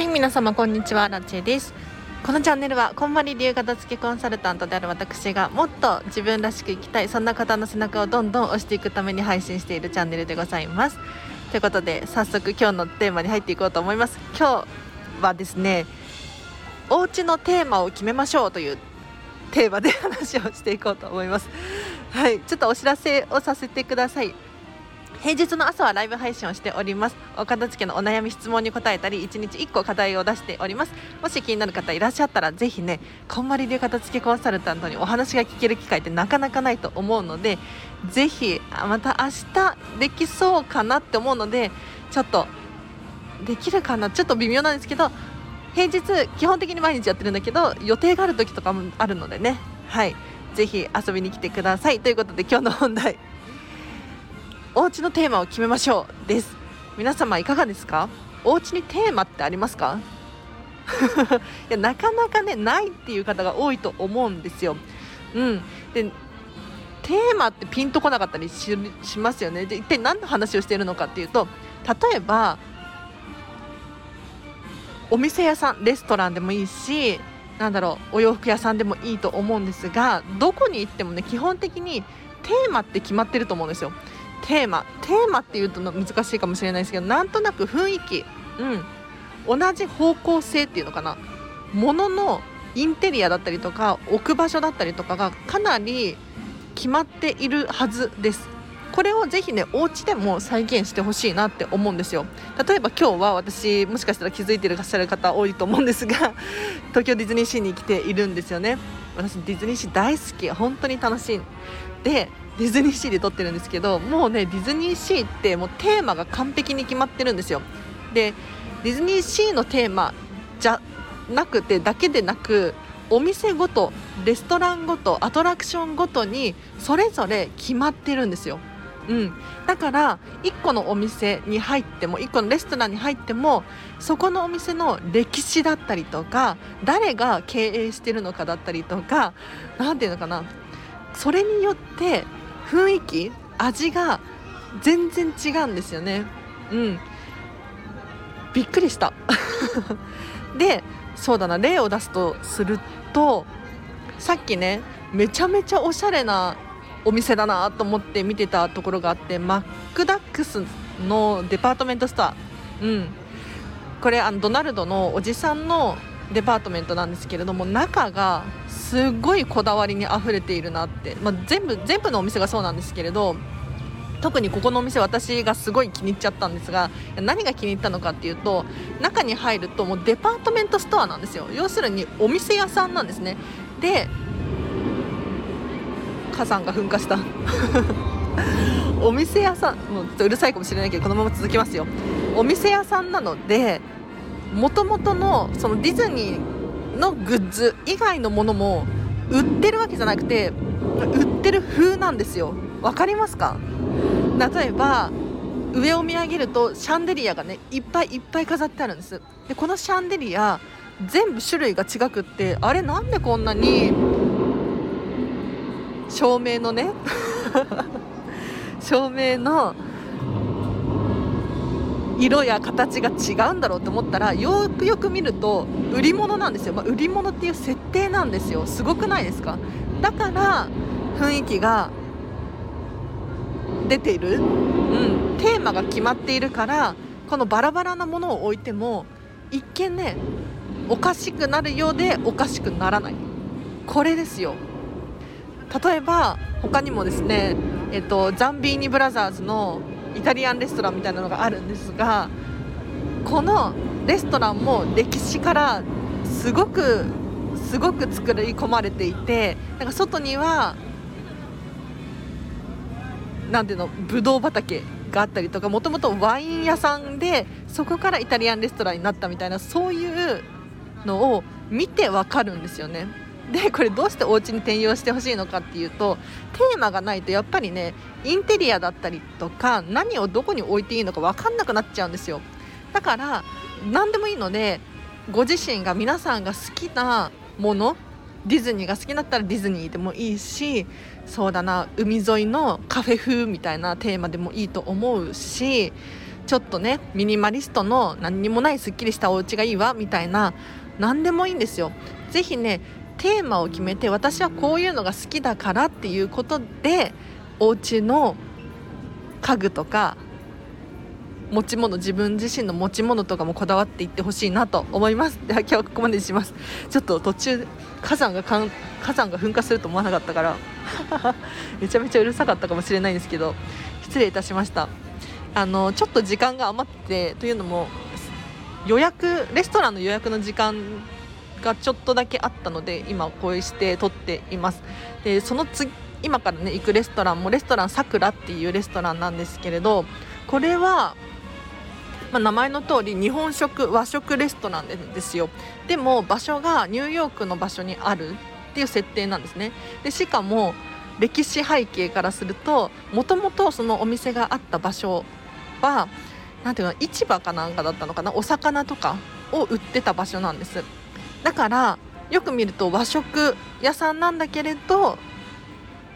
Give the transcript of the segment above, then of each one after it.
はい皆様こんにちはラチェです。このチャンネルはこんまり流片付けコンサルタントである私がもっと自分らしく生きたいそんな方の背中をどんどん押していくために配信しているチャンネルでございます。ということで早速今日のテーマに入っていこうと思います。今日はですねお家のテーマを決めましょうというテーマで話をしていこうと思います。はいちょっとお知らせをさせてください。平日の朝はライブ配信をしております。お片付けのお悩み質問に答えたり1日1個課題を出しております。もし気になる方いらっしゃったらぜひねこんまり流片付けコンサルタントにお話が聞ける機会ってなかなかないと思うのでぜひまた明日できそうかなって思うのでちょっとできるかな？ちょっと微妙なんですけど平日基本的に毎日やってるんだけど予定がある時とかもあるのでね。はい。ぜひ遊びに来てください。ということで今日の本題。お家のテーマを決めましょうです。皆様いかがですか？お家にテーマってありますか？いやなかなかねないっていう方が多いと思うんですよ。うん。でテーマってピンとこなかったりしますよね。で一体何の話をしているのかっていうと例えばお店屋さんレストランでもいいしなんだろうお洋服屋さんでもいいと思うんですがどこに行ってもね基本的にテーマって決まってると思うんですよ。テーマテーマっていうと難しいかもしれないですけどなんとなく雰囲気、うん、同じ方向性っていうのかな。もののインテリアだったりとか置く場所だったりとかがかなり決まっているはずです。これをぜひねお家でも再現してほしいなって思うんですよ。例えば今日は私もしかしたら気づいていらっしゃる方多いと思うんですが 東京ディズニーシーに来ているんですよね。私ディズニーシー大好き本当に楽しい。でディズニーシーで撮ってるんですけどもうねディズニーシーってもうテーマが完璧に決まってるんですよ。でディズニーシーのテーマじゃなくてだけでなくお店ごとレストランごとアトラクションごとにそれぞれ決まってるんですよ。うん、だから1個のお店に入っても1個のレストランに入ってもそこのお店の歴史だったりとか誰が経営してるのかだったりとか何ていうのかな。それによって雰囲気味が全然違うんですよね。うん。びっくりした。でそうだな。例を出すとするとさっきねめちゃめちゃおしゃれなお店だなと思って見てたところがあってマックダックスのデパートメントストア。うん。これあのドナルドのおじさんのデパートメントなんですけれども中がすごいこだわりにあふれているなって、まあ、全部全部のお店がそうなんですけれど特にここのお店私がすごい気に入っちゃったんですが何が気に入ったのかっていうと中に入るともうデパートメントストアなんですよ。要するにお店屋さんなんですね。で火山が噴火した。お店屋さんもうちょっとうるさいかもしれないけどこのまま続きますよ。お店屋さんなのでもともとのそのディズニーのグッズ以外のものも売ってるわけじゃなくて売ってる風なんですよ。分かりますか？例えば上を見上げるとシャンデリアがねいっぱいいっぱい飾ってあるんです。でこのシャンデリア全部種類が違くってあれなんでこんなに照明のね。照明の色や形が違うんだろうと思ったらよくよく見ると売り物なんですよ、まあ、売り物っていう設定なんですよ。すごくないですか？だから雰囲気が出ている、うん、テーマが決まっているからこのバラバラなものを置いても一見ねおかしくなるようでおかしくならない。これですよ。例えば他にもですね、えっと、ザンビーニブラザーズのイタリアンレストランみたいなのがあるんですがこのレストランも歴史からすごくすごく作り込まれていてなんか外にはなんていうのブドウ畑があったりとかもともとワイン屋さんでそこからイタリアンレストランになったみたいなそういうのを見てわかるんですよね。でこれどうしてお家に転用してほしいのかっていうとテーマがないとやっぱりねインテリアだったりとか何をどこに置いていいのか分かんなくなっちゃうんですよだから何でもいいのでご自身が皆さんが好きなものディズニーが好きだったらディズニーでもいいしそうだな海沿いのカフェ風みたいなテーマでもいいと思うしちょっとねミニマリストの何にもないすっきりしたお家がいいわみたいな何でもいいんですよ。ぜひねテーマを決めて私はこういうのが好きだからっていうことでお家の家具とか持ち物自分自身の持ち物とかもこだわっていってほしいなと思います。では今日はここまでにします。ちょっと途中火山が火山が噴火すると思わなかったからめちゃめちゃうるさかったかもしれないんですけど失礼いたしました。あのちょっと時間が余ってというのも予約レストランの予約の時間がちょっとだけあったので今こうして撮っています。でその次今からね行くレストランもレストランさくらっていうレストランなんですけれどこれはまあ、名前の通り日本食和食レストランですよ。でも場所がニューヨークの場所にあるっていう設定なんですね。でしかも歴史背景からするともともとそのお店があった場所は何ていうの市場かなんかだったのかなお魚とかを売ってた場所なんです。だからよく見ると和食屋さんなんだけれど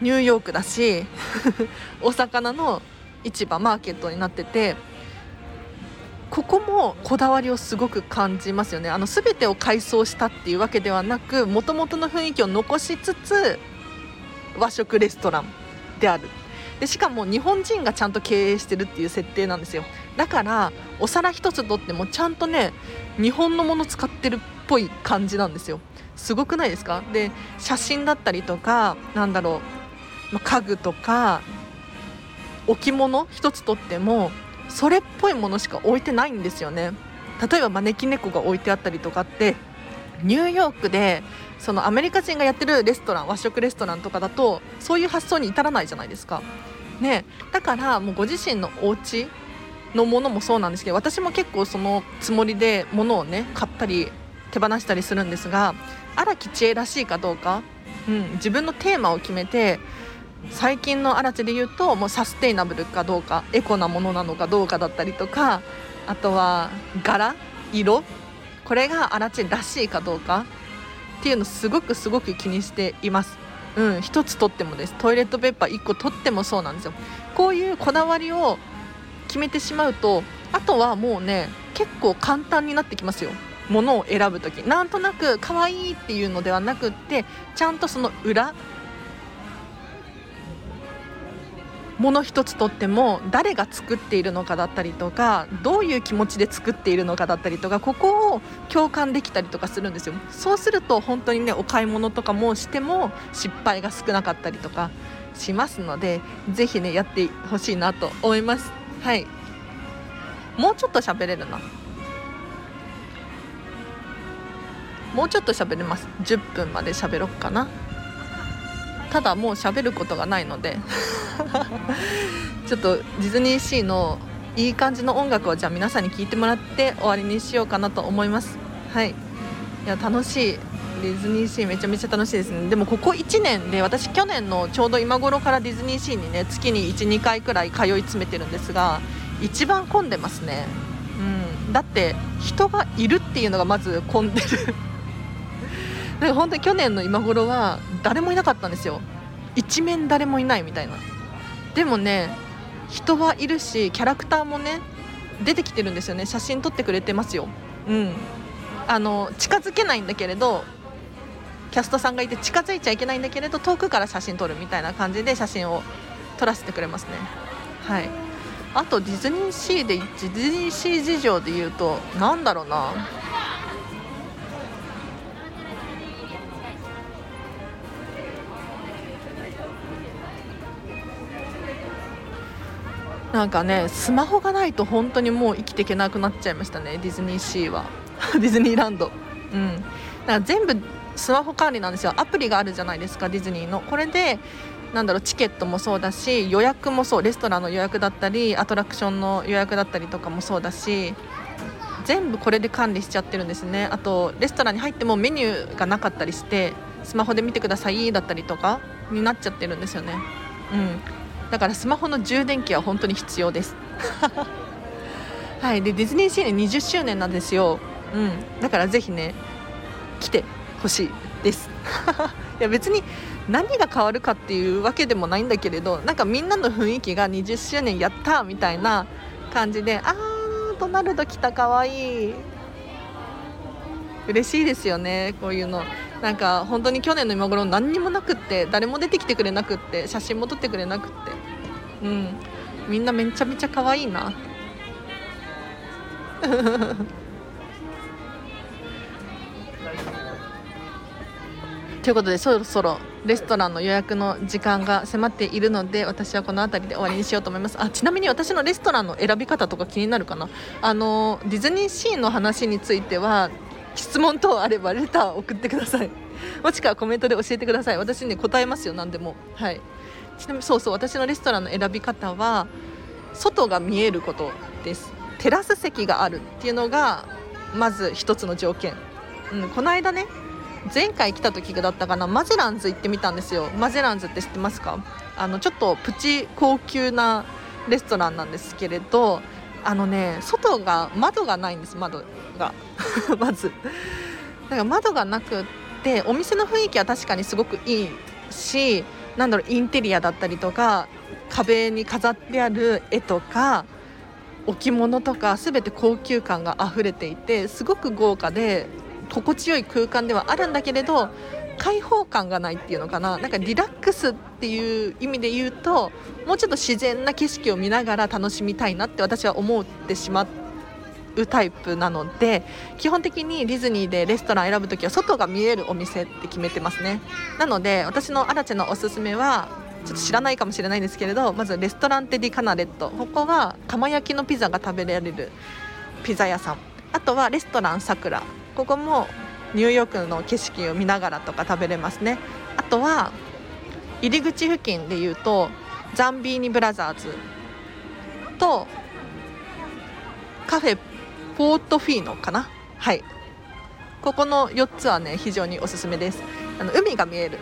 ニューヨークだし お魚の市場マーケットになっててここもこだわりをすごく感じますよね。あの全てを改装したっていうわけではなくもともとの雰囲気を残しつつ和食レストランである。でしかも日本人がちゃんと経営してるっていう設定なんですよ。だからお皿一つとってもちゃんとね日本のもの使ってるっぽい感じなんですよ。すごくないですか？で写真だったりとかなんだろう、家具とか置物一つとってもそれっぽいものしか置いてないんですよね。例えば招き猫が置いてあったりとかってニューヨークでそのアメリカ人がやってるレストラン和食レストランとかだとそういう発想に至らないじゃないですか。ね、だからもうご自身のお家のものもそうなんですけど私も結構そのつもりで物をね買ったり手放したりするんですが荒木知恵らしいかどうか、うん、自分のテーマを決めて最近の荒地で言うともうサステイナブルかどうかエコなものなのかどうかだったりとかあとは柄色これが荒地らしいかどうかっていうのすごくすごく気にしています。うん、1つ取ってもです。トイレットペーパー1個取ってもそうなんですよ。こういうこだわりを決めてしまうとあとはもうね結構簡単になってきますよ。物を選ぶ時なんとなく可愛いっていうのではなくってちゃんとその裏もの一つとっても誰が作っているのかだったりとかどういう気持ちで作っているのかだったりとかここを共感できたりとかするんですよ。そうすると本当にねお買い物とかもしても失敗が少なかったりとかしますのでぜひねやってほしいなと思います。はい。もうちょっと喋れるな。もうちょっと喋れます。10分まで喋ろっかな。ただもう喋ることがないので。ちょっとディズニーシーのいい感じの音楽をじゃあ皆さんに聴いてもらって終わりにしようかなと思います。はい。いや楽しい。ディズニーシーめちゃめちゃ楽しいですね。でもここ1年で私去年のちょうど今頃からディズニーシーにね月に12回くらい通い詰めてるんですが一番混んでますね。うん。だって人がいるっていうのがまず混んでる。なんか本当に去年の今頃は誰もいなかったんですよ。一面誰もいないみたいな。でもね人はいるしキャラクターもね出てきてるんですよね。写真撮ってくれてますよ。うん。あの近づけないんだけれどキャストさんがいて近づいちゃいけないんだけれど遠くから写真撮るみたいな感じで写真を撮らせてくれますね。はい。あとディズニーシーでディズニーシー事情で言うと何だろうな。なんかねスマホがないと本当にもう生きていけなくなっちゃいましたね。ディズニーシーは。ディズニーランド。うん。だから全部スマホ管理なんですよ。アプリがあるじゃないですかディズニーの。これでなんだろうチケットもそうだし予約もそう。レストランの予約だったりアトラクションの予約だったりとかもそうだし全部これで管理しちゃってるんですね。あとレストランに入ってもメニューがなかったりしてスマホで見てくださいだったりとかになっちゃってるんですよね。うん。だからスマホの充電器は本当に必要です。はい。でディズニーシー20周年なんですよ。うん。だからぜひね来てほしいです。いや別に何が変わるかっていうわけでもないんだけれどなんかみんなの雰囲気が20周年やったみたいな感じであードナルド来たかわいい。嬉しいですよねこういうの。なんか本当に去年の今頃何にもなくって誰も出てきてくれなくって写真も撮ってくれなくって。うん。みんなめちゃめちゃ可愛いな。ということでそろそろレストランの予約の時間が迫っているので私はこの辺りで終わりにしようと思います。あちなみに私のレストランの選び方とか気になるかな？あのディズニーシーの話については質問等あればレターを送ってください。もしくはコメントで教えてください。私ね答えますよ何でも。はい。ちなみにそうそう私のレストランの選び方は外が見えることです。テラス席があるっていうのがまず一つの条件、うん、この間ね前回来た時だったかなマゼランズ行ってみたんですよ。マゼランズって知ってますか？あのちょっとプチ高級なレストランなんですけれどあのね外が窓がないんです窓が。まず。だから窓がなくってお店の雰囲気は確かにすごくいいしなんだろうインテリアだったりとか壁に飾ってある絵とか置物とか全て高級感があふれていてすごく豪華で心地よい空間ではあるんだけれど開放感がないっていうのかな。なんかリラックスっていう意味で言うともうちょっと自然な景色を見ながら楽しみたいなって私は思ってしまってうタイプなので基本的にディズニーでレストラン選ぶ時は外が見えるお店って決めてますね。なので私のアラチェのおすすめはちょっと知らないかもしれないんですけれどまずレストランテディカナレット。ここは釜焼きのピザが食べられるピザ屋さん。あとはレストランさくらここもニューヨークの景色を見ながらとか食べれますね。あとは入り口付近でいうとザンビーニブラザーズとカフェポートフィーノかな？はい。ここの4つはね非常におすすめです。あの海が見える、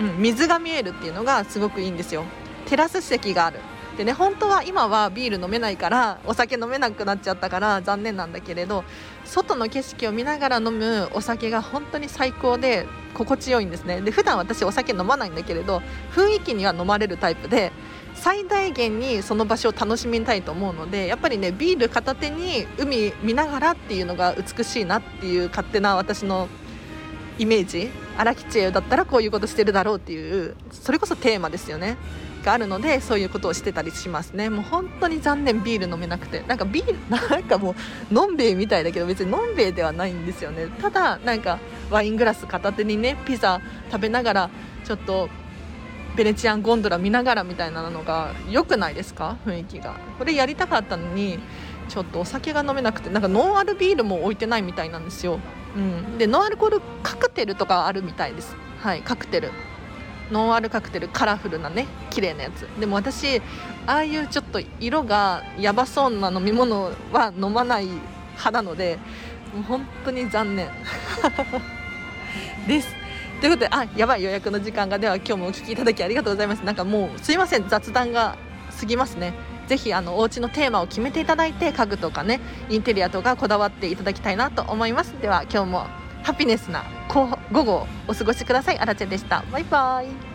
うん、水が見えるっていうのがすごくいいんですよ。テラス席がある。でね本当は今はビール飲めないからお酒飲めなくなっちゃったから残念なんだけれど外の景色を見ながら飲むお酒が本当に最高で心地よいんですね。で普段私お酒飲まないんだけれど雰囲気には飲まれるタイプで最大限にその場所を楽しみたいと思うのでやっぱりねビール片手に海見ながらっていうのが美しいなっていう勝手な私のイメージ。荒木チェだったらこういうことしてるだろうっていうそれこそテーマですよね。があるのでそういうことをしてたりしますね。もう本当に残念ビール飲めなくて。なんかビール なんかもうのんべえみたいだけど別にのんべえではないんですよね。ただなんかワイングラス片手にねピザ食べながらちょっとベネチアンゴンドラ見ながらみたいなのが良くないですか？雰囲気が。これやりたかったのにちょっとお酒が飲めなくてなんかノンアルビールも置いてないみたいなんですよ、うん、でノンアルコールカクテルとかあるみたいです。はいカクテル。ノンアルカクテルカラフルなね綺麗なやつ。でも私ああいうちょっと色がやばそうな飲み物は飲まない派なのでもう本当に残念。です。ということであやばい予約の時間が。では今日もお聞きいただきありがとうございます。なんかもうすいません。雑談が過ぎますね。ぜひあのお家のテーマを決めていただいて家具とかねインテリアとかこだわっていただきたいなと思います。では今日もハピネスな午後をお過ごしください。あらちゃんでした。バイバイ。